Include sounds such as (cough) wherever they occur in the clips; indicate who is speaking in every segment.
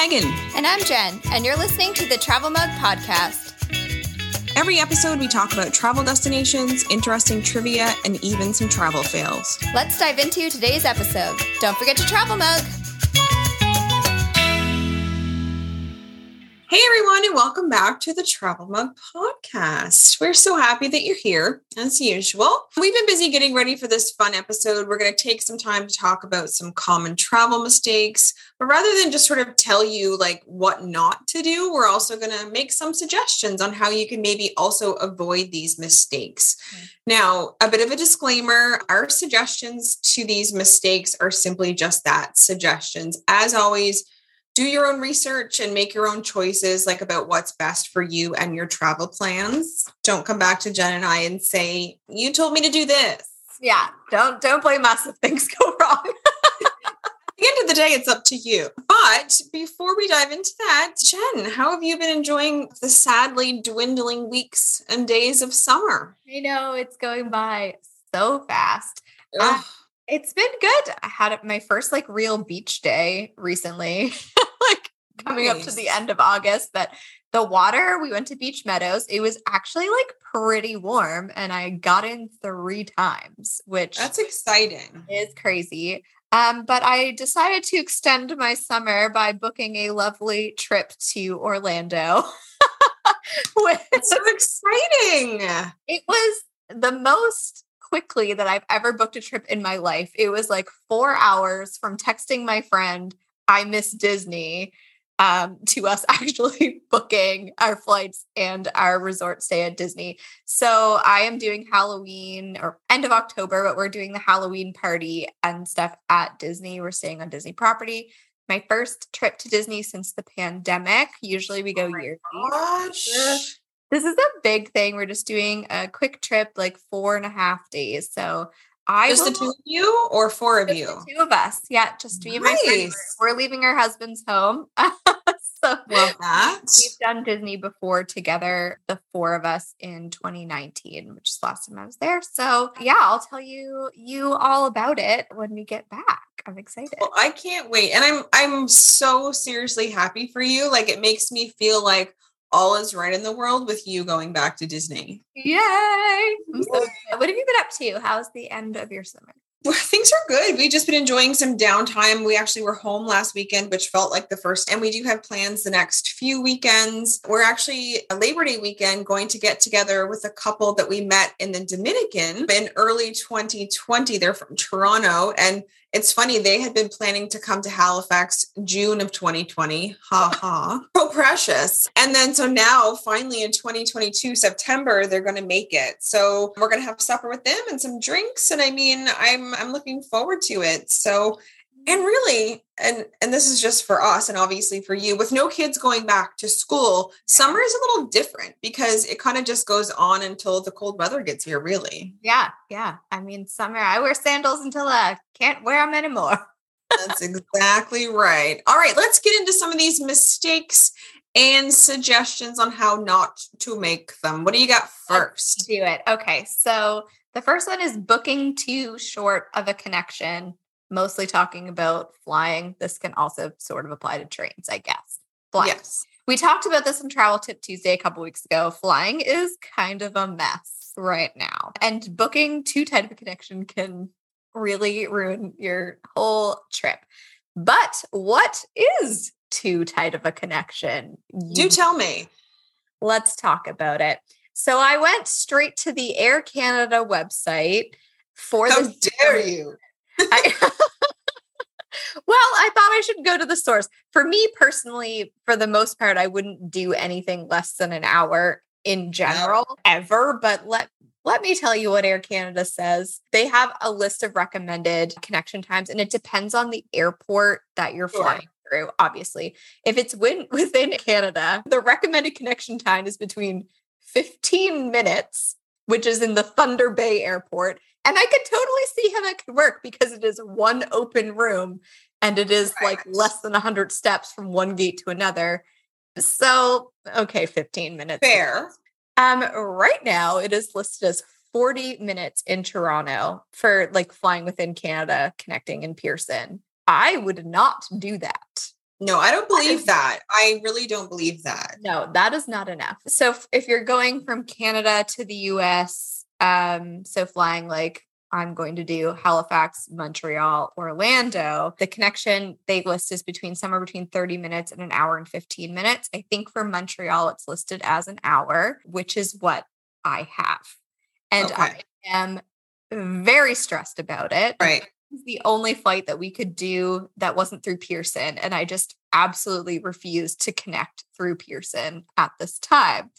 Speaker 1: Megan.
Speaker 2: And I'm Jen, and you're listening to the Travel Mug Podcast.
Speaker 1: Every episode, we talk about travel destinations, interesting trivia, and even some travel fails.
Speaker 2: Let's dive into today's episode. Don't forget to travel mug.
Speaker 1: Hey, everyone, and welcome back to the Travel Mug Podcast. We're so happy that you're here, as usual. We've been busy getting ready for this fun episode. We're going to take some time to talk about some common travel mistakes, but rather than just sort of tell you like what not to do, we're also going to make some suggestions on how you can maybe also avoid these mistakes. Mm-hmm. Now, a bit of a disclaimer our suggestions to these mistakes are simply just that suggestions. As always, do your own research and make your own choices like about what's best for you and your travel plans. Don't come back to jen and i and say you told me to do this.
Speaker 2: Yeah don't don't blame us if things (laughs) go wrong.
Speaker 1: At the end of the day it's up to you. But before we dive into that jen how have you been enjoying the sadly dwindling weeks and days of summer?
Speaker 2: I know it's going by so fast. Uh, it's been good. I had my first like real beach day recently, (laughs) coming nice. up to the end of August. But the water, we went to Beach Meadows. It was actually like pretty warm and I got in three times, which
Speaker 1: that's exciting.
Speaker 2: Is crazy. Um, but I decided to extend my summer by booking a lovely trip to Orlando. (laughs)
Speaker 1: That's so exciting.
Speaker 2: It was the most quickly that I've ever booked a trip in my life. It was like four hours from texting my friend, I miss Disney, um, (laughs) to us actually (laughs) booking our flights and our resort stay at Disney. So I am doing Halloween or end of October, but we're doing the Halloween party and stuff at Disney. We're staying on Disney property. My first trip to Disney since the pandemic. Usually we go oh yearly. Gosh. This is a big thing. We're just doing a quick trip, like four and a half days. So I
Speaker 1: just will, the two of you or four of you?
Speaker 2: two of us. Yeah, just me nice. and my friend. We're leaving our husband's home. (laughs) (laughs) so
Speaker 1: love that.
Speaker 2: We've done Disney before together, the four of us in 2019, which is the last time I was there. So yeah, I'll tell you you all about it when we get back. I'm excited.
Speaker 1: Well, I can't wait. And I'm I'm so seriously happy for you. Like it makes me feel like all is right in the world with you going back to Disney.
Speaker 2: Yay! So, what have you been up to? How's the end of your summer?
Speaker 1: Things are good. We've just been enjoying some downtime. We actually were home last weekend, which felt like the first, and we do have plans the next few weekends. We're actually a Labor Day weekend going to get together with a couple that we met in the Dominican in early 2020. They're from Toronto, and it's funny, they had been planning to come to Halifax June of 2020. Ha ha. (laughs) So precious. And then so now finally in 2022, September, they're gonna make it. So we're gonna have supper with them and some drinks. And I mean, I'm I'm looking forward to it. So and really and and this is just for us and obviously for you with no kids going back to school summer is a little different because it kind of just goes on until the cold weather gets here really.
Speaker 2: Yeah yeah. I mean summer i wear sandals until i can't wear them anymore.
Speaker 1: That's exactly right. All right let's get into some of these mistakes and suggestions on how not to make them. What do you got 1st
Speaker 2: do it. Okay so the first one is booking too short of a connection mostly talking about flying. This can also sort of apply to trains, I guess. Flying. Yes. We talked about this in Travel Tip Tuesday a couple weeks ago. Flying is kind of a mess right now. And booking too tight of a connection can really ruin your whole trip. But what is too tight of a connection?
Speaker 1: Do tell me.
Speaker 2: Let's talk about it. So I went straight to the Air Canada website for
Speaker 1: How dare you? I, (laughs)
Speaker 2: well, I thought I should go to the source. For me personally, for the most part, I wouldn't do anything less than an hour in general oh. ever. But let let me tell you what Air Canada says. They have a list of recommended connection times, and it depends on the airport that you're sure. flying through. Obviously, if it's (laughs) within Canada, the recommended connection time is between 15 minutes, which is in the Thunder Bay Airport, and I could totally see how that could work because it is one open room and it is right. like less than 100 steps from one gate to another. So, okay, 15 minutes.
Speaker 1: Fair.
Speaker 2: Um, right now, it is listed as 40 minutes in Toronto for like flying within Canada, connecting in Pearson. I would not do that.
Speaker 1: No, I don't believe that. I really don't believe that.
Speaker 2: No, that is not enough. So if, if you're going from Canada to the US, um, so flying like I'm going to do Halifax, Montreal, Orlando. The connection they list is between somewhere between 30 minutes and an hour and 15 minutes. I think for Montreal, it's listed as an hour, which is what I have. And okay. I am very stressed about it.
Speaker 1: Right.
Speaker 2: The only flight that we could do that wasn't through Pearson. And I just absolutely refused to connect through Pearson at this time.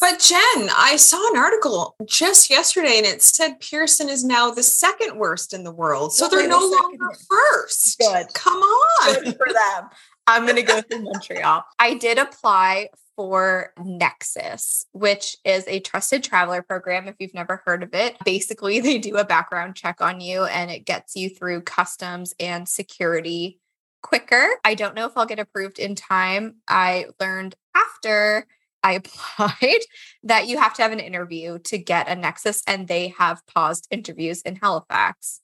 Speaker 1: But Jen, I saw an article just yesterday and it said Pearson is now the second worst in the world. So they're, they're no the longer first.
Speaker 2: Good.
Speaker 1: Come on.
Speaker 2: Good for them. I'm going to go through Montreal. I did apply for Nexus, which is a trusted traveler program. If you've never heard of it, basically, they do a background check on you and it gets you through customs and security quicker. I don't know if I'll get approved in time. I learned after I (laughs) applied that you have to have an interview to get a Nexus, and they have paused interviews in Halifax.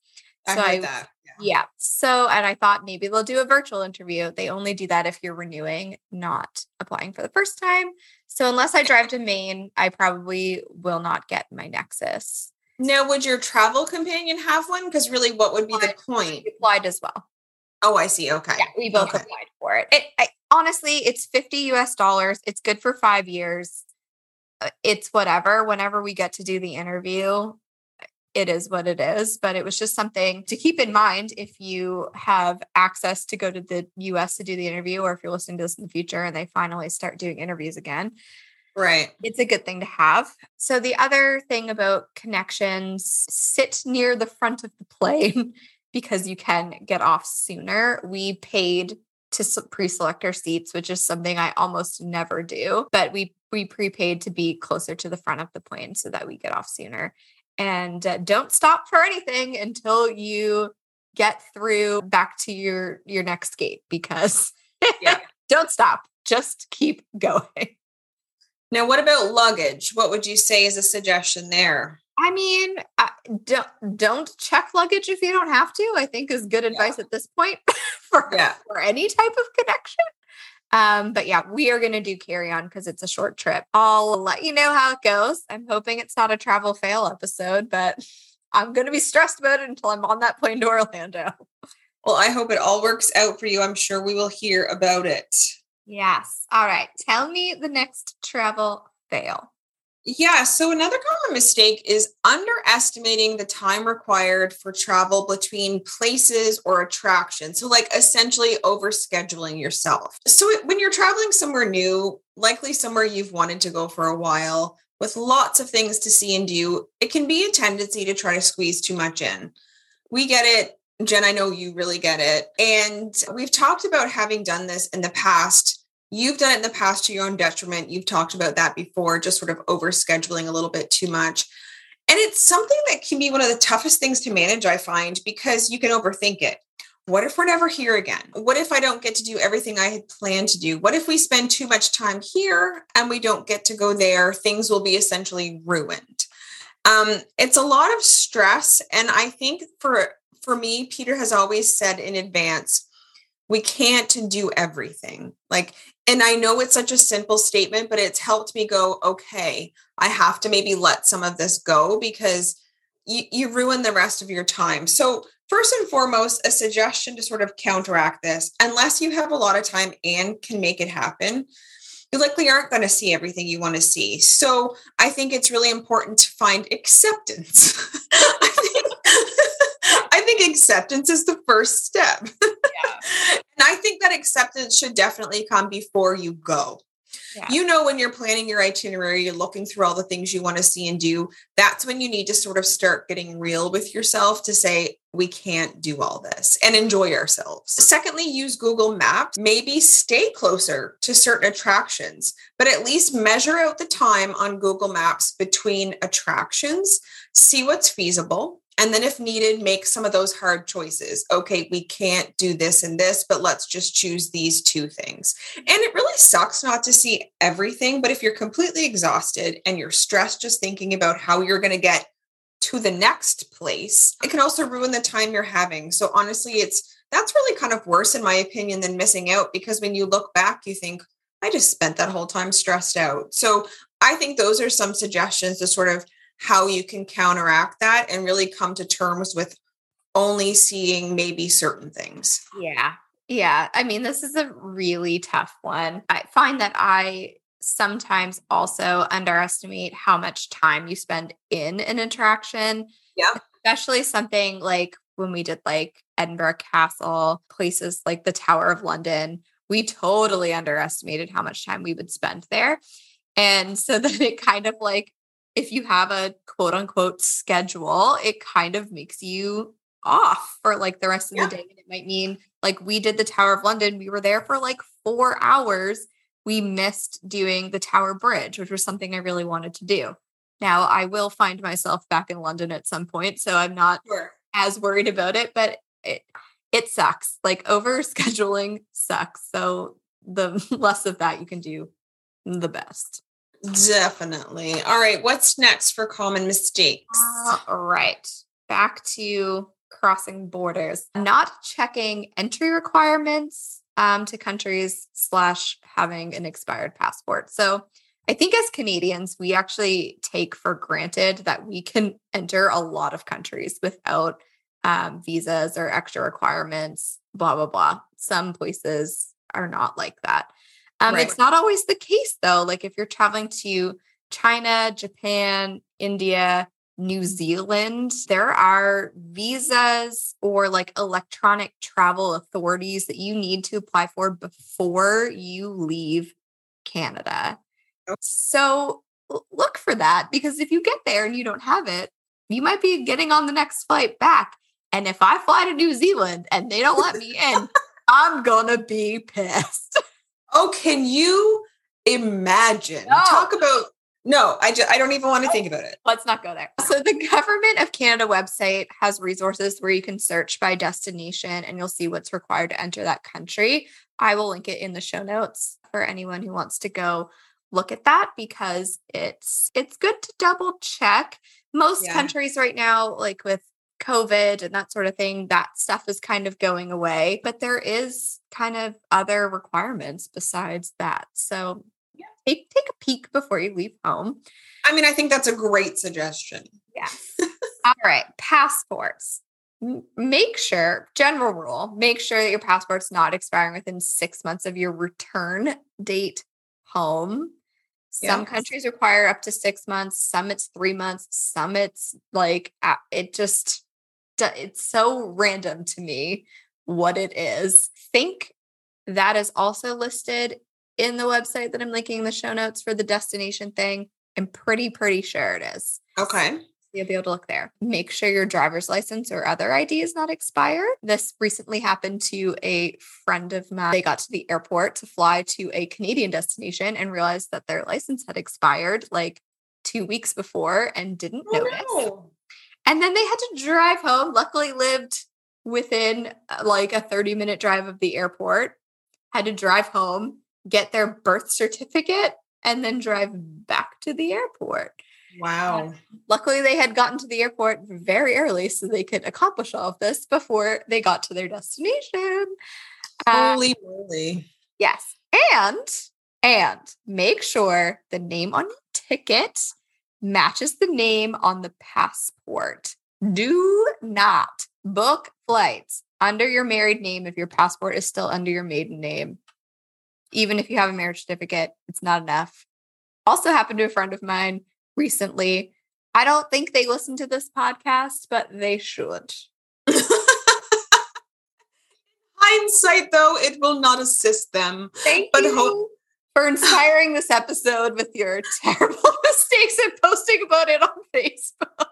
Speaker 1: I so I, that.
Speaker 2: Yeah. yeah. So, and I thought maybe they'll do a virtual interview. They only do that if you're renewing, not applying for the first time. So, unless I drive to Maine, I probably will not get my Nexus.
Speaker 1: Now, would your travel companion have one? Because really, what would be the point?
Speaker 2: Applied as well.
Speaker 1: Oh, I see. Okay.
Speaker 2: Yeah, we both okay. applied for it. it I, honestly, it's 50 US dollars. It's good for five years. Uh, it's whatever. Whenever we get to do the interview, it is what it is. But it was just something to keep in mind if you have access to go to the US to do the interview, or if you're listening to this in the future and they finally start doing interviews again.
Speaker 1: Right.
Speaker 2: It's a good thing to have. So, the other thing about connections sit near the front of the plane (laughs) because you can get off sooner. We paid to pre-select our seats, which is something I almost never do. But we we prepaid to be closer to the front of the plane so that we get off sooner. And uh, don't stop for anything until you get through back to your your next gate because yeah. (laughs) don't stop. Just keep (laughs) going.
Speaker 1: Now, what about luggage? What would you say is a suggestion there?
Speaker 2: I mean, don't don't check luggage if you don't have to. I think is good advice yeah. at this point (laughs) for yeah. for any type of connection. Um, but yeah, we are going to do carry on because it's a short trip. I'll let you know how it goes. I'm hoping it's not a travel fail episode, but I'm going to be stressed about it until I'm on that plane to Orlando.
Speaker 1: Well, I hope it all works out for you. I'm sure we will hear about it.
Speaker 2: Yes. All right. Tell me the next travel fail.
Speaker 1: Yeah. So, another common mistake is underestimating the time required for travel between places or attractions. So, like essentially overscheduling yourself. So, when you're traveling somewhere new, likely somewhere you've wanted to go for a while, with lots of things to see and do, it can be a tendency to try to squeeze too much in. We get it. Jen, I know you really get it. And we've talked about having done this in the past You've done it in the past to your own detriment. You've talked about that before, just sort of overscheduling a little bit too much. And it's something that can be one of the toughest things to manage, I find, because you can overthink it. What if we're never here again? What if I don't get to do everything I had planned to do? What if we spend too much time here and we don't get to go there? Things will be essentially ruined. Um, it's a lot of stress. And I think for for me, Peter has always said in advance, we can't do everything. Like and I know it's such a simple statement, but it's helped me go, okay, I have to maybe let some of this go because you, you ruin the rest of your time. So, first and foremost, a suggestion to sort of counteract this, unless you have a lot of time and can make it happen, you likely aren't going to see everything you want to see. So, I think it's really important to find acceptance. (laughs) I, think, (laughs) I think acceptance is the first step. (laughs) Yeah. (laughs) And I think that acceptance should definitely come before you go. Yeah. You know, when you're planning your itinerary, you're looking through all the things you want to see and do. That's when you need to sort of start getting real with yourself to say, we can't do all this and enjoy ourselves. Secondly, use Google Maps. Maybe stay closer to certain attractions, but at least measure out the time on Google Maps between attractions, see what's feasible, and then, if needed, make some of those hard choices. Okay, we can't do this and this, but let's just choose these two things. And it really sucks not to see everything. But if you're completely exhausted and you're stressed just thinking about how you're going to get to the next place, it can also ruin the time you're having. So, honestly, it's that's really kind of worse, in my opinion, than missing out because when you look back, you think, I just spent that whole time stressed out. So I think those are some suggestions to sort of how you can counteract that and really come to terms with only seeing maybe certain things.
Speaker 2: Yeah. Yeah. I mean, this is a really tough one. I find that I sometimes also underestimate how much time you spend in an interaction.
Speaker 1: Yeah.
Speaker 2: Especially something like when we did like Edinburgh Castle, places like the Tower of London, we totally underestimated how much time we would spend there. And so (laughs) then it kind of like, if you have a quote unquote schedule, it kind of makes you off for like the rest of yeah. the day. And it might mean like we did the Tower of London, we were there for like four hours. We missed doing the Tower Bridge, which was something I really wanted to do. Now I will find myself back in London at some point, so I'm not sure. as worried about it, but it it sucks. Like over scheduling sucks. So the (laughs) less of that you can do, the best.
Speaker 1: Definitely. All right. What's next for common mistakes?
Speaker 2: All right. Back to crossing borders, not checking entry requirements um, to countries slash having an expired passport. So I think as Canadians, we actually take for granted that we can enter a lot of countries without um, visas or extra requirements, blah, blah, blah. Some places are not like that. Um, right. It's not always the case, though. Like if you're traveling to China, Japan, India, New Zealand, there are visas or like electronic travel authorities that you need to apply for before you leave Canada. So look for that because if you get there and you don't have it, you might be getting on the next flight back. And if I fly to New Zealand and they don't let me in, (laughs) I'm gonna be pissed.
Speaker 1: Oh, can you imagine? No. Talk about no, I just I don't even want to oh, think about it.
Speaker 2: Let's not go there. So the Government of Canada website has resources where you can search by destination and you'll see what's required to enter that country. I will link it in the show notes for anyone who wants to go look at that because it's it's good to double check. Most yeah. countries right now like with COVID and that sort of thing, that stuff is kind of going away. But there is kind of other requirements besides that. So yeah, take take a peek before you leave home.
Speaker 1: I mean, I think that's a great suggestion.
Speaker 2: Yes. All right. Passports. Make sure, general rule, make sure that your passport's not expiring within six months of your return date home. Some yes. countries require up to six months, some it's three months, some it's like it just it's so random to me what it is. Think that is also listed in the website that I'm linking in the show notes for the destination thing. I'm pretty, pretty sure it is.
Speaker 1: Okay.
Speaker 2: You'll be able to look there. Make sure your driver's license or other ID is not expired. This recently happened to a friend of mine. They got to the airport to fly to a Canadian destination and realized that their license had expired like two weeks before and didn't oh, notice. No. And then they had to drive home. Luckily, lived within uh, like a 30 minute drive of the airport, had to drive home, get their birth certificate, and then drive back to the airport.
Speaker 1: Wow.
Speaker 2: luckily, they had gotten to the airport very early so they could accomplish all of this before they got to their destination.
Speaker 1: Holy uh, moly.
Speaker 2: Yes. And, and make sure the name on your ticket matches the name on the passport. Do not book flights under your married name if your passport is still under your maiden name. Even if you have a marriage certificate, it's not enough. Also happened to a friend of mine recently. I don't think they listen to this podcast, but they should. (laughs)
Speaker 1: Hindsight, though, it will not assist them.
Speaker 2: Thank but you. Ho- for inspiring this episode with your (laughs) terrible (laughs) mistakes and posting about it on Facebook.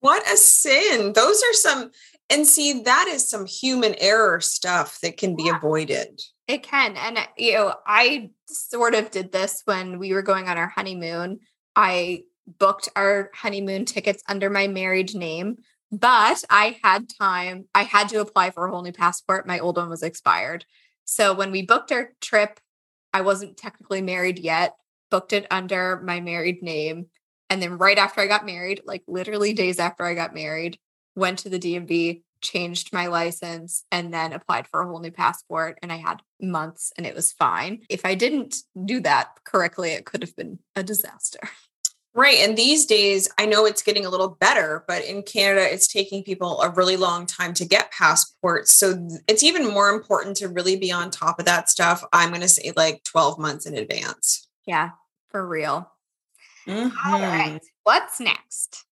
Speaker 1: What a sin. Those are some, and see, that is some human error stuff that can be yeah, avoided.
Speaker 2: It can. And, you know, I sort of did this when we were going on our honeymoon. I booked our honeymoon tickets under my married name, but I had time. I had to apply for a whole new passport. My old one was expired. So when we booked our trip I wasn't technically married yet, booked it under my married name. And then right after I got married, like literally days after I got married, went to the DMV, changed my license, and then applied for a whole new passport. And I had months and it was fine. If I didn't do that correctly, it could have been a disaster. (laughs)
Speaker 1: Right. And these days, I know it's getting a little better, but in Canada, it's taking people a really long time to get passports. So it's even more important to really be on top of that stuff. I'm going to say like 12 months in advance.
Speaker 2: Yeah, for real.
Speaker 1: Mm-hmm.
Speaker 2: All right. What's next?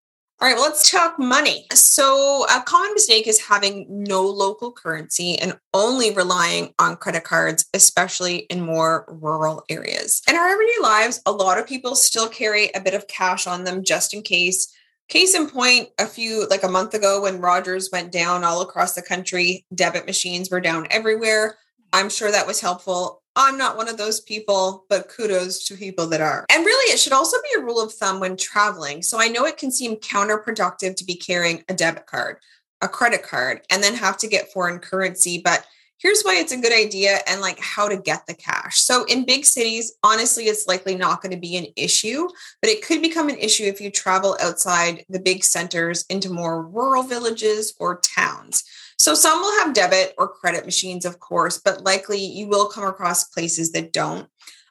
Speaker 1: All right, well, let's talk money. So, a common mistake is having no local currency and only relying on credit cards, especially in more rural areas. In our everyday lives, a lot of people still carry a bit of cash on them just in case. Case in point, a few, like a month ago when Rogers went down all across the country, debit machines were down everywhere. I'm sure that was helpful. I'm not one of those people, but kudos to people that are. And really, it should also be a rule of thumb when traveling. So I know it can seem counterproductive to be carrying a debit card, a credit card, and then have to get foreign currency. But here's why it's a good idea and like how to get the cash. So in big cities, honestly, it's likely not going to be an issue, but it could become an issue if you travel outside the big centers into more rural villages or towns. So some will have debit or credit machines, of course, but likely you will come across places that don't.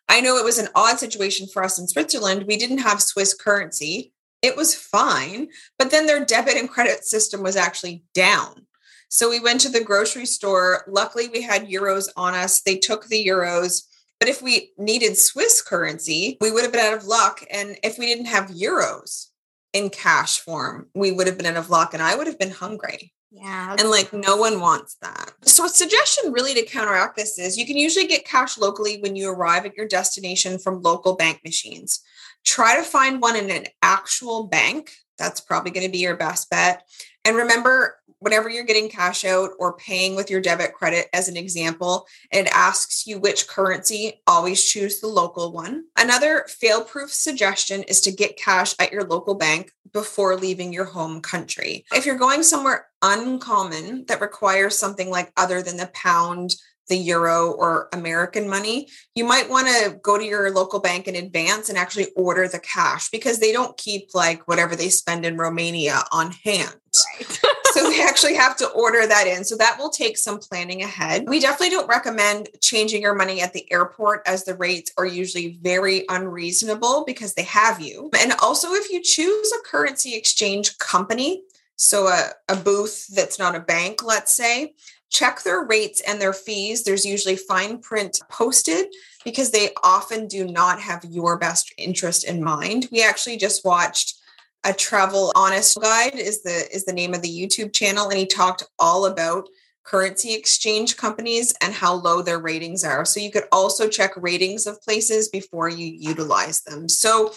Speaker 1: I know it was an odd situation for us in Switzerland. We didn't have Swiss currency. It was fine, but then their debit and credit system was actually down. So we went to the grocery store. Luckily, we had euros on us. They took the euros. But if we needed Swiss currency, we would have been out of luck. And if we didn't have euros in cash form, we would have been out of luck and I would have been hungry.
Speaker 2: Yeah.
Speaker 1: And like no one wants that. So, a suggestion really to counteract this is you can usually get cash locally when you arrive at your destination from local bank machines. Try to find one in an actual bank. That's probably going to be your best bet. And remember, whenever you're getting cash out or paying with your debit credit, as an example, it asks you which currency, always choose the local one. Another fail proof suggestion is to get cash at your local bank before leaving your home country. If you're going somewhere uncommon that requires something like other than the pound, the euro or American money, you might want to go to your local bank in advance and actually order the cash because they don't keep like whatever they spend in Romania on hand. Right. (laughs) they actually have to order that in. So that will take some planning ahead. We definitely don't recommend changing your money at the airport as the rates are usually very unreasonable because they have you. And also, if you choose a currency exchange company, so a, a booth that's not a bank, let's say, check their rates and their fees. There's usually fine print posted because they often do not have your best interest in mind. We actually just watched a travel honest guide is the is the name of the YouTube channel and he talked all about currency exchange companies and how low their ratings are. So you could also check ratings of places before you utilize them. So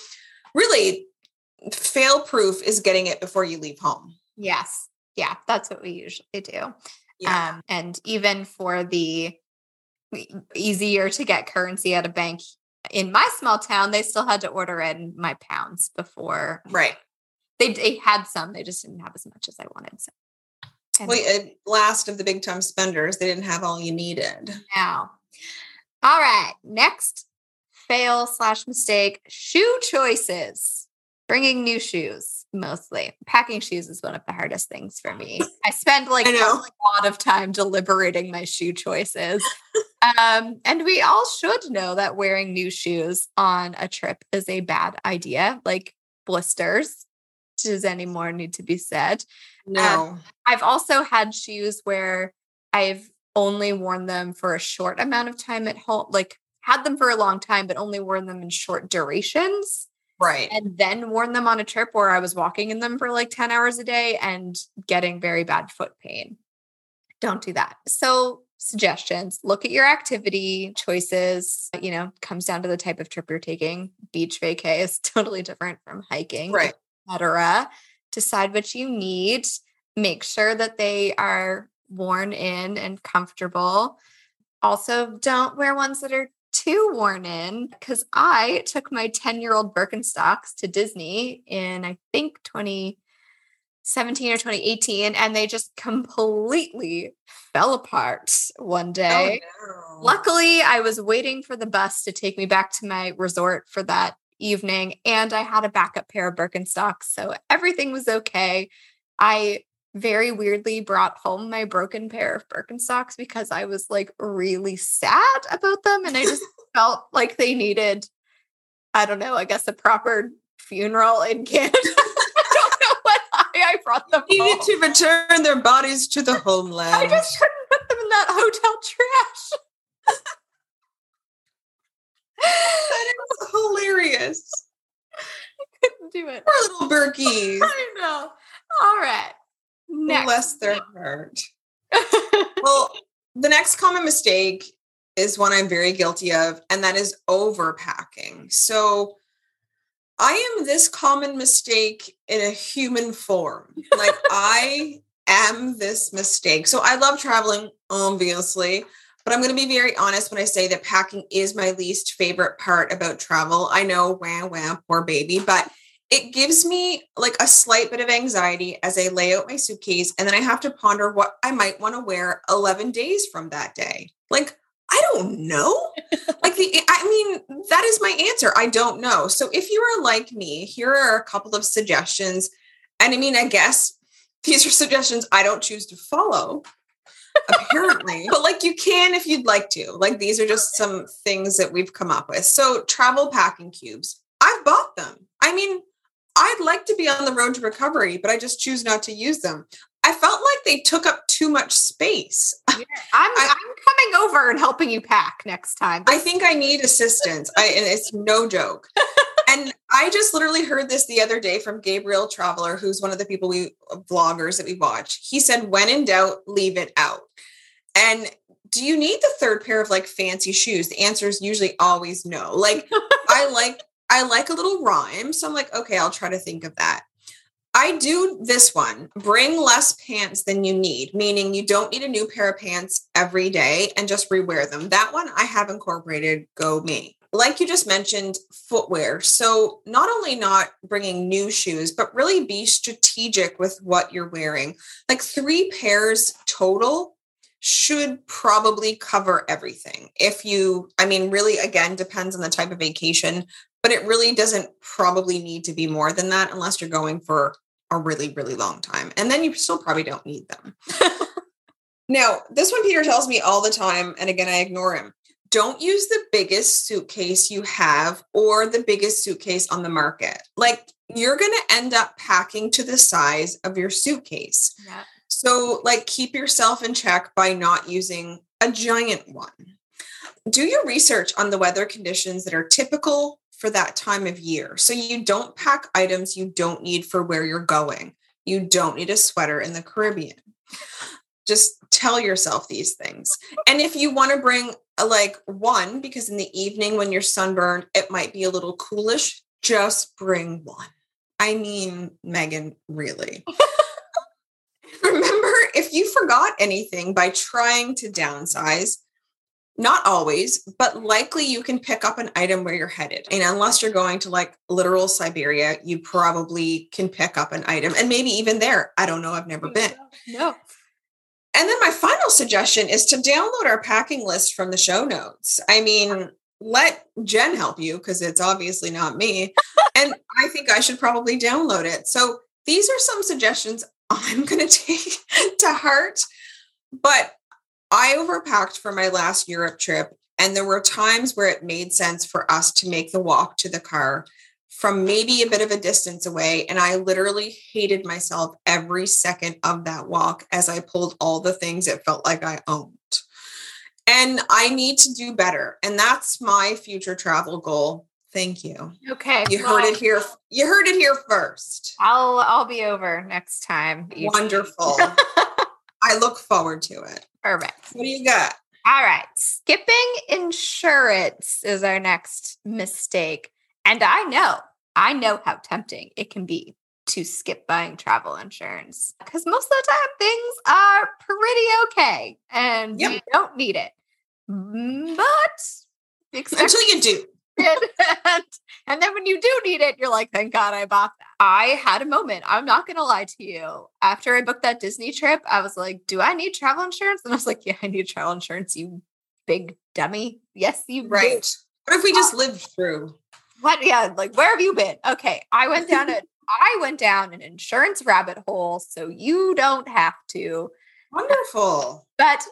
Speaker 1: really fail proof is getting it before you leave home.
Speaker 2: Yes. Yeah, that's what we usually do. Yeah. Um, and even for the easier to get currency at a bank in my small town, they still had to order in my pounds before.
Speaker 1: Right.
Speaker 2: They, they had some, they just didn't have as much as I wanted. So.
Speaker 1: And well, last of the big time spenders, they didn't have all you needed.
Speaker 2: Now, all right. Next fail slash mistake shoe choices. Bringing new shoes mostly. Packing shoes is one of the hardest things for me. I spend like (laughs) a lot of time deliberating my shoe choices. um, and we all should know that wearing new shoes on a trip is a bad idea, like blisters. Does any more need to be said?
Speaker 1: No. Um,
Speaker 2: I've also had shoes where I've only worn them for a short amount of time at home, like had them for a long time, but only worn them in short durations.
Speaker 1: Right.
Speaker 2: And then worn them on a trip where I was walking in them for like 10 hours a day and getting very bad foot pain. Don't do that. So, suggestions look at your activity choices. You know, comes down to the type of trip you're taking. Beach vacay is (laughs) totally different from hiking,
Speaker 1: right?
Speaker 2: Etc. Decide what you need. Make sure that they are worn in and comfortable. Also, don't wear ones that are too worn in because I took my 10 year old Birkenstocks to Disney in, I think, 2017 or 2018, and they just completely fell apart one oh, day. Oh, no. Luckily, I was waiting for the bus to take me back to my resort for that evening, and I had a backup pair of Birkenstocks. So everything was okay. I very weirdly brought home my broken pair of Birkenstocks because I was like really sad about them. And I just (laughs) felt like they needed, I don't know, I guess a proper funeral in Canada. (laughs) I don't know what I, I brought them
Speaker 1: Needed
Speaker 2: home.
Speaker 1: to return their bodies to the homeland. (laughs)
Speaker 2: I just couldn't put them in that hotel trash.
Speaker 1: That is hilarious.
Speaker 2: I couldn't do it.
Speaker 1: Poor little Berkeys. (laughs)
Speaker 2: I know. All right. Next.
Speaker 1: Bless their heart. Well, the next common mistake is one I'm very guilty of, and that is overpacking. So I am this common mistake in a human form. Like (laughs) I am this mistake. So I love traveling, obviously, but I'm going to be very honest when I say that packing is my least favorite part about travel. I know, wham, wham, poor baby, but it gives me like a slight bit of anxiety as I lay out my suitcase and then I have to ponder what I might want to wear 11 days from that day. Like, I don't know. (laughs) like the I mean, that is my answer. I don't know. So if you are like me, here are a couple of suggestions. And I mean, I guess these are suggestions I don't choose to follow. Apparently. but like you can if you'd like to. Like these are just some things that we've come up with. So travel packing cubes. I've bought them. I mean, I'd like to be on the road to recovery, but I just choose not to use them. I felt like they took up too much space. (laughs)
Speaker 2: Yeah, I'm, I, am coming over and helping you pack next time.
Speaker 1: I think I need assistance. I, and it's no joke. (laughs) and I just literally heard this the other day from Gabriel Traveler, who's one of the people we uh, vloggers that we watch. He said, when in doubt, leave it out. And do you need the third pair of like fancy shoes? The answer is usually always no. Like (laughs) I like I like a little rhyme. So I'm like, okay, I'll try to think of that. I do this one bring less pants than you need, meaning you don't need a new pair of pants every day and just rewear them. That one I have incorporated, go me. Like you just mentioned, footwear. So, not only not bringing new shoes, but really be strategic with what you're wearing. Like three pairs total should probably cover everything. If you, I mean, really, again, depends on the type of vacation, but it really doesn't probably need to be more than that unless you're going for a really, really long time. And then you still probably don't need them. (laughs) now, this one Peter tells me all the time, and again, I ignore him. Don't use the biggest suitcase you have or the biggest suitcase on the market. Like you're going to end up packing to the size of your suitcase.
Speaker 2: Yeah.
Speaker 1: So, like, keep yourself in check by not using a giant one. Do your research on the weather conditions that are typical for that time of year. So you don't pack items you don't need for where you're going. You don't need a sweater in the Caribbean. Just tell yourself these things. And if you want to bring a, like one, because in the evening when you're sunburned, it might be a little coolish, just bring one. I mean, Megan, really. (laughs) Remember, if you forgot anything by trying to downsize, not always, but likely you can pick up an item where you're headed. And unless you're going to like literal Siberia, you probably can pick up an item and maybe even there. I don't know. I've never been.
Speaker 2: No.
Speaker 1: And then my final suggestion is to download our packing list from the show notes. I mean, let Jen help you because it's obviously not me. and (laughs) I think I should probably download it. So these are some suggestions (laughs) I'm going to take to heart. But I overpacked for my last Europe trip, and there were times where it made sense for us to make the walk to the car from maybe a bit of a distance away. And I literally hated myself every second of that walk as I pulled all the things it felt like I owned. And I need to do better. And that's my future travel goal. Thank you.
Speaker 2: Okay.
Speaker 1: You heard it here. You heard it here first.
Speaker 2: I'll I'll be over next time.
Speaker 1: Wonderful. (laughs) I look forward to it.
Speaker 2: Perfect.
Speaker 1: What do you got?
Speaker 2: All right. Skipping insurance is our next mistake. And I know, I know how tempting it can be to skip buying travel insurance because most of the time things are pretty okay and yep. you don't need it. Mm, but
Speaker 1: until you do.
Speaker 2: and, (laughs) and then when you do need it, you're like, thank God I bought that. I had a moment. I'm not going to lie to you. After I booked that Disney trip, I was like, do I need travel insurance? And I was like, yeah, I need travel insurance, you big dummy. Yes, you
Speaker 1: Right. Do. What if we just lived through?
Speaker 2: What? Yeah, like where have you been? Okay, I went down a (laughs) I went down an insurance rabbit hole, so you don't have to.
Speaker 1: Wonderful.
Speaker 2: But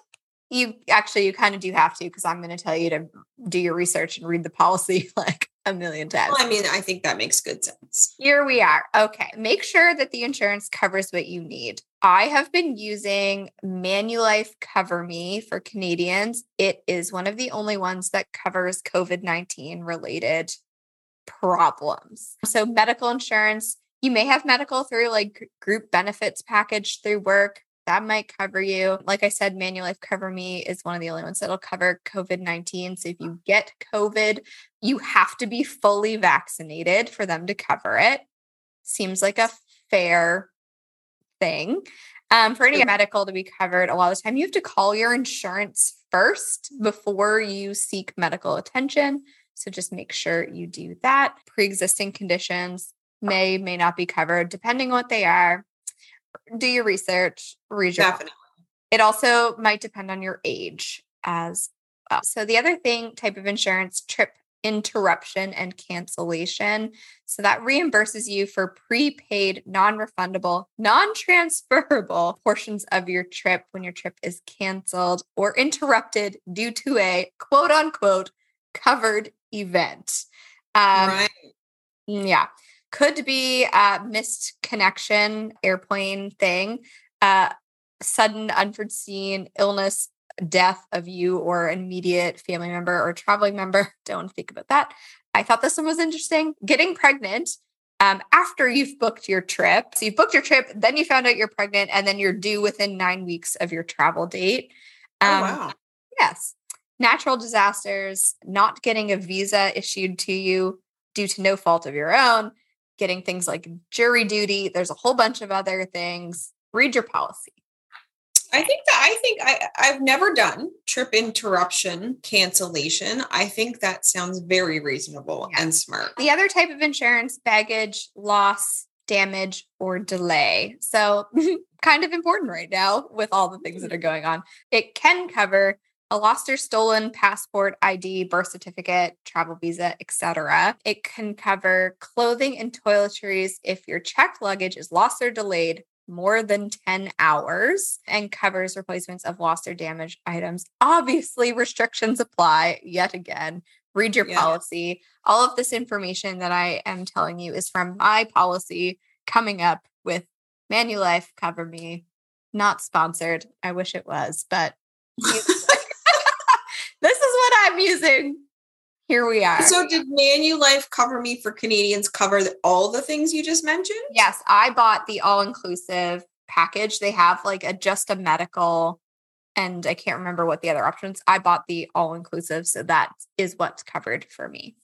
Speaker 2: you actually you kind of do have to because I'm going to tell you to do your research and read the policy (laughs) like a million times.
Speaker 1: Well, I mean, I think that makes good sense.
Speaker 2: Here we are. Okay. Make sure that the insurance covers what you need. I have been using Manulife Cover Me for Canadians. It is one of the only ones that covers COVID 19 related problems. So, medical insurance, you may have medical through like group benefits package through work that might cover you. Like I said, Manulife Cover Me is one of the only ones that'll cover COVID 19. So if you get COVID, you have to be fully vaccinated for them to cover it. Seems like a fair thing. Um, for any medical to be covered, a lot of the time you have to call your insurance first before you seek medical attention. So just make sure you do that. Pre existing conditions may, may not be covered, depending on what they are do your research, read your Definitely. It also might depend on your age as well. So the other thing, type of insurance, trip interruption and cancellation. So that reimburses you for prepaid, non refundable, non transferable (laughs) portions of your trip when your trip is canceled or interrupted due to a quote unquote covered event. Um, right. Yeah could be a missed connection, airplane thing, uh, sudden unforeseen illness, death of you or an immediate family member or traveling member. (laughs) Don't think about that. I thought this one was interesting. Getting pregnant um, after you've booked your trip. So you've booked your trip, then you found out you're pregnant, and then you're due within nine weeks of your travel date.
Speaker 1: Oh, um, oh, wow.
Speaker 2: Yes. Natural disasters, not getting a visa issued to you due to no fault of your own, getting things like jury duty. There's a whole bunch of other things. Read your policy.
Speaker 1: I think that I think I I've never done trip interruption cancellation. I think that sounds very reasonable yeah. and smart.
Speaker 2: The other type of insurance, baggage, loss, damage, or delay. So (laughs) kind of important right now with all the things that are mm-hmm. going on. It can cover a lost or stolen passport, ID, birth certificate, travel visa, etc. It can cover clothing and toiletries if your checked luggage is lost or delayed more than 10 hours and covers replacements of lost or damaged items. Obviously, restrictions apply yet again. Read your yeah. policy. All of this information that I am telling you is from my policy coming up with Manulife Cover Me. Not sponsored. I wish it was, but (laughs) I'm using. Here we are.
Speaker 1: So, did Manulife cover me for Canadians cover all the things you just mentioned?
Speaker 2: Yes, I bought the all inclusive package. They have like a just a medical, and I can't remember what the other options. I bought the all inclusive, so that is what's covered for me.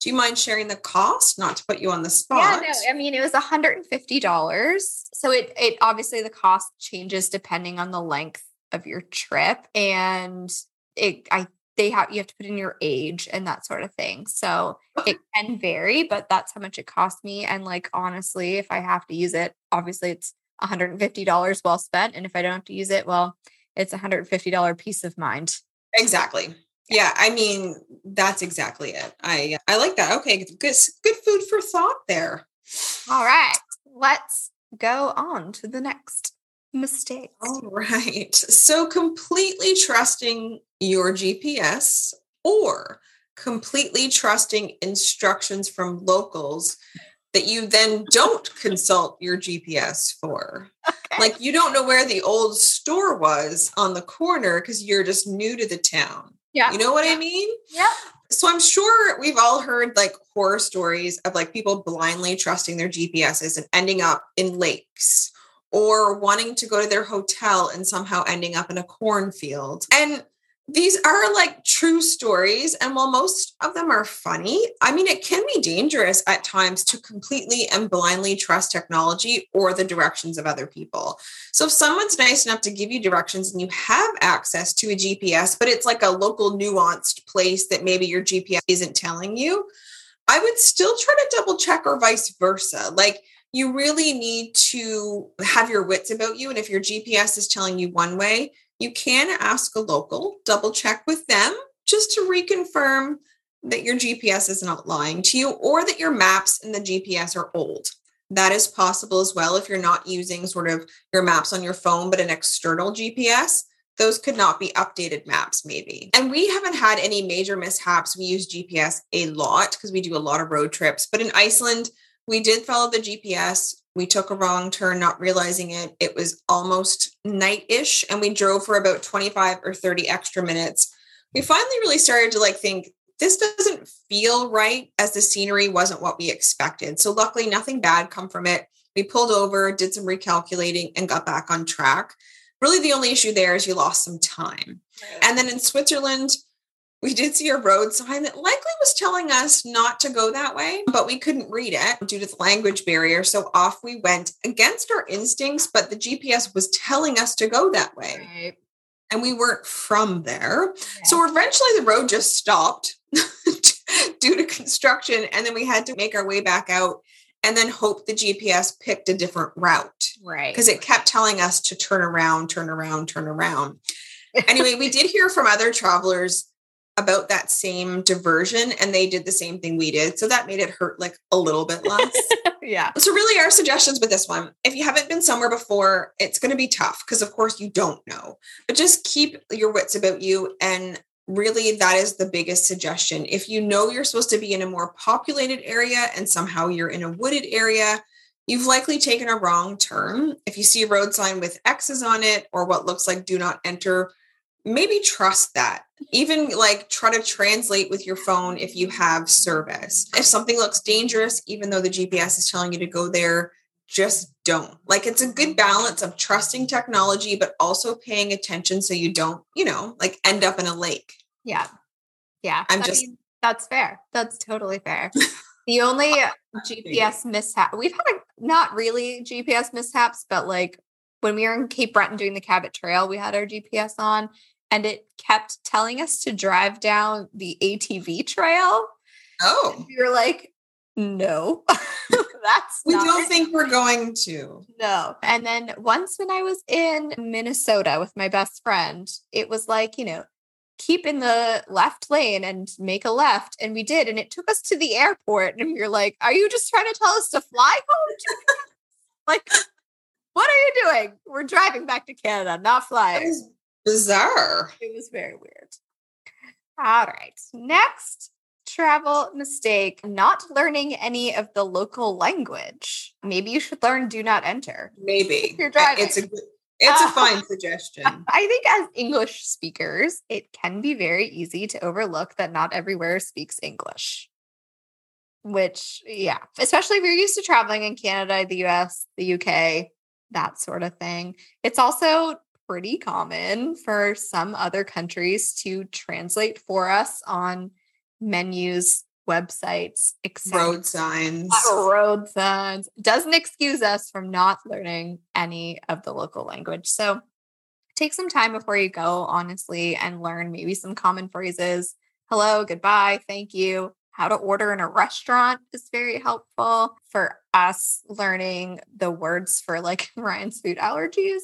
Speaker 1: Do you mind sharing the cost? Not to put you on the spot.
Speaker 2: Yeah, no, I mean it was $150. So it it obviously the cost changes depending on the length of your trip. And it I they have you have to put in your age and that sort of thing. So it can vary, but that's how much it cost me. And like honestly, if I have to use it, obviously it's $150 well spent. And if I don't have to use it, well, it's $150 peace of mind.
Speaker 1: Exactly. Yeah, I mean that's exactly it. I I like that. Okay, good good food for thought there.
Speaker 2: All right, let's go on to the next mistakes.
Speaker 1: All right. So completely trusting your GPS or completely trusting instructions from locals that you then don't consult your GPS for. (laughs) Okay. Like you don't know where the old store was on the corner because you're just new to the town.
Speaker 2: Yeah.
Speaker 1: You know what
Speaker 2: yeah.
Speaker 1: I mean?
Speaker 2: Yeah.
Speaker 1: So I'm sure we've all heard like horror stories of like people blindly trusting their GPSs and ending up in lakes or wanting to go to their hotel and somehow ending up in a cornfield. And these are like true stories. And while most of them are funny, I mean, it can be dangerous at times to completely and blindly trust technology or the directions of other people. So if someone's nice enough to give you directions and you have access to a GPS, but it's like a local nuanced place that maybe your GPS isn't telling you, I would still try to double check or vice versa. Like, you really need to have your wits about you. And if your GPS is telling you one way, you can ask a local, double check with them just to reconfirm that your GPS is not lying to you or that your maps and the GPS are old. that is possible as well if you're not using sort of your maps on your phone, but an external GPS. Those could not be updated maps, maybe. And we haven't had any major mishaps. We use GPS a lot because we do a lot of road trips. But in Iceland, we did follow the GPS. We took a wrong turn, not realizing it. It was almost night ish, and we drove for about 25 or 30 extra minutes. We finally really started to like think this doesn't feel right as the scenery wasn't what we expected. So luckily nothing bad come from it. We pulled over, did some recalculating and got back on track. Really the only issue there is you lost some time. And then in Switzerland, we did see a road sign that likely was telling us not to go that way, but we couldn't read it due to the language barrier. So off we went against our instincts, but the GPS was telling us to go that way. Right. And we weren't from there. Yeah. So eventually the road just stopped (laughs) due to construction. And then we had to make our way back out and then hope the GPS picked a different route.
Speaker 2: Right.
Speaker 1: Because it kept telling us to turn around, turn around, turn around. (laughs) anyway, we did hear from other travelers about that same diversion and they did the same thing we did. So that made it hurt like a little bit less. (laughs)
Speaker 2: yeah.
Speaker 1: So really our suggestions with this one, if you haven't been somewhere before, it's going to be tough because of course you don't know. But just keep your wits about you and really that is the biggest suggestion. If you know you're supposed to be in a more populated area and somehow you're in a wooded area, you've likely taken a wrong turn. If you see a road sign with X's on it or what looks like do not enter, maybe trust that. Even like try to translate with your phone if you have service. If something looks dangerous, even though the GPS is telling you to go there, just don't. Like it's a good balance of trusting technology, but also paying attention so you don't, you know, like end up in a lake.
Speaker 2: Yeah. Yeah. I'm I just, mean, that's fair. That's totally fair. (laughs) the only (laughs) GPS mishap, we've had a, not really GPS mishaps, but like when we were in Cape Breton doing the Cabot Trail, we had our GPS on and it kept telling us to drive down the ATV trail.
Speaker 1: Oh.
Speaker 2: And we were like, no, (laughs) that's
Speaker 1: we don't it. think we're going to.
Speaker 2: No. And then once when I was in Minnesota with my best friend, it was like, you know, keep in the left lane and make a left. And we did. And it took us to the airport. And we were like, are you just trying to tell us to fly home? (laughs) like, what are you doing? We're driving back to Canada, not flying
Speaker 1: bizarre.
Speaker 2: It was very weird. All right. Next travel mistake not learning any of the local language. Maybe you should learn do not enter.
Speaker 1: Maybe. you're driving. It's a good it's a fine (laughs) suggestion.
Speaker 2: I think as English speakers, it can be very easy to overlook that not everywhere speaks English. Which, yeah, especially if you're used to traveling in Canada, the US, the UK, that sort of thing. It's also pretty common for some other countries to translate for us on menus, websites.
Speaker 1: Road signs. (laughs)
Speaker 2: Road signs. Doesn't excuse us from not learning any of the local language. So take some time before you go, honestly, and learn maybe some common phrases. Hello, goodbye, thank you. How to order in a restaurant is very helpful for us learning the words for like (laughs) Ryan's food allergies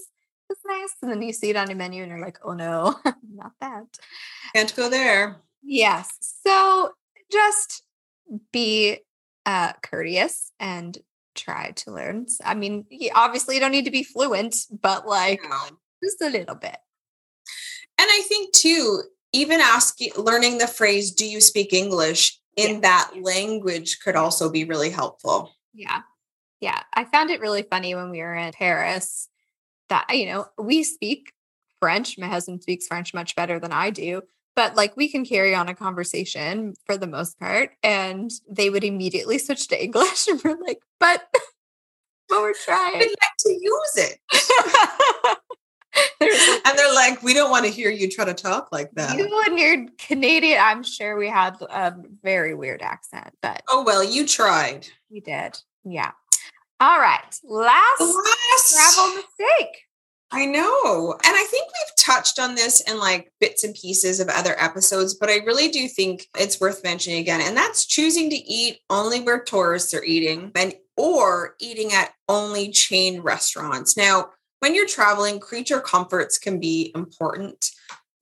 Speaker 2: is nice. And then you see it on a menu and you're like, oh no, (laughs) not that.
Speaker 1: Can't go there.
Speaker 2: Yes. So just be uh, courteous and try to learn. I mean, obviously you don't need to be fluent, but like no. just a little bit.
Speaker 1: And I think too, even asking, learning the phrase, do you speak English in yeah. that language could also be really helpful.
Speaker 2: Yeah. Yeah. I found it really funny when we were in Paris that you know we speak french my husband speaks french much better than i do but like we can carry on a conversation for the most part and they would immediately switch to english (laughs) and we're like but but we're trying.
Speaker 1: We like to use it. (laughs) And they're like we don't want to hear you try to talk like that.
Speaker 2: You and your canadian i'm sure we had a very weird accent but
Speaker 1: oh well you tried.
Speaker 2: We did yeah all right. Last, Last travel mistake.
Speaker 1: I know. And I think we've touched on this in like bits and pieces of other episodes, but I really do think it's worth mentioning again. And that's choosing to eat only where tourists are eating and or eating at only chain restaurants. Now, when you're traveling, creature comforts can be important.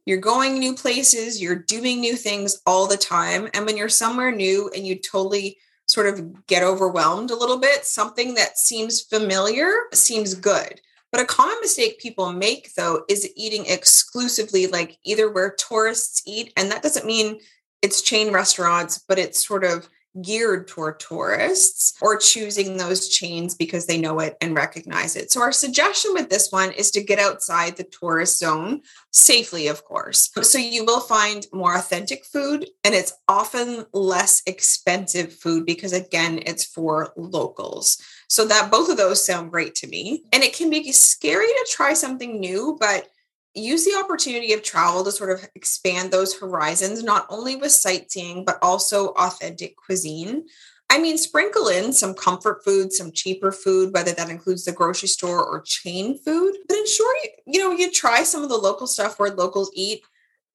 Speaker 1: You're going new places, you're doing new things all the time. And when you're somewhere new and you totally sort of get overwhelmed a little bit. Something that seems familiar seems good. But a common mistake people make, though, is eating exclusively like either where tourists eat. And that doesn't mean it's chain restaurants, but it's sort of geared toward tourists or choosing those chains because they know it and recognize it. So, our suggestion with this one is to get outside the tourist zone safely, of course. So, you will find more authentic food and it's often less expensive food because, again, it's for locals. So, that both of those sound great to me. And it can be scary to try something new, but use the opportunity of travel to sort of expand those horizons, not only with sightseeing, but also authentic cuisine. I mean, sprinkle in some comfort food, some cheaper food, whether that includes the grocery store or chain food, but ensure you, you know, you try some of the local stuff where locals eat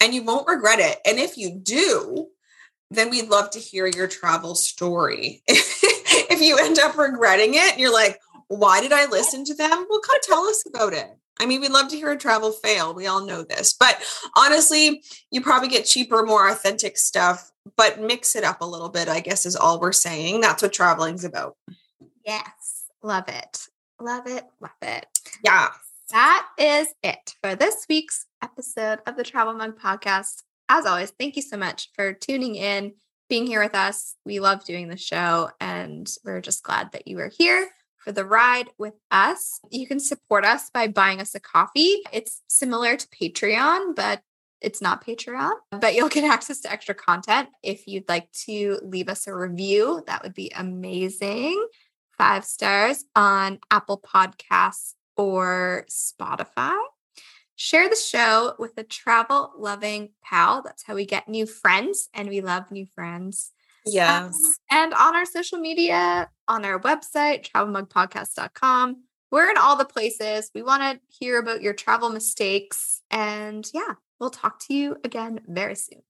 Speaker 1: and you won't regret it. And if you do, then we'd love to hear your travel story. (laughs) if you end up regretting it and you're like, why did I listen to them? Well, come tell us about it. I mean, we'd love to hear a travel fail. We all know this. But honestly, you probably get cheaper, more authentic stuff, but mix it up a little bit, I guess, is all we're saying. That's what traveling's about.
Speaker 2: Yes. Love it. Love it. Love it.
Speaker 1: Yeah.
Speaker 2: That is it for this week's episode of the Travel Mug Podcast. As always, thank you so much for tuning in, being here with us. We love doing the show, and we're just glad that you are here for the ride with us. You can support us by buying us a coffee. It's similar to Patreon, but it's not Patreon, but you'll get (laughs) access to extra content. If you'd like to leave us a review, that would be amazing. Five stars on Apple Podcasts or Spotify. Share the show with a travel loving pal. That's how we get new friends, and we love new friends.
Speaker 1: Yes.
Speaker 2: Um, and on our social media, on our website, travelmugpodcast.com. We're in all the places. We want to hear about your travel mistakes. And yeah, we'll talk to you again very soon.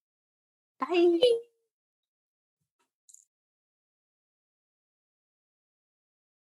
Speaker 2: Bye.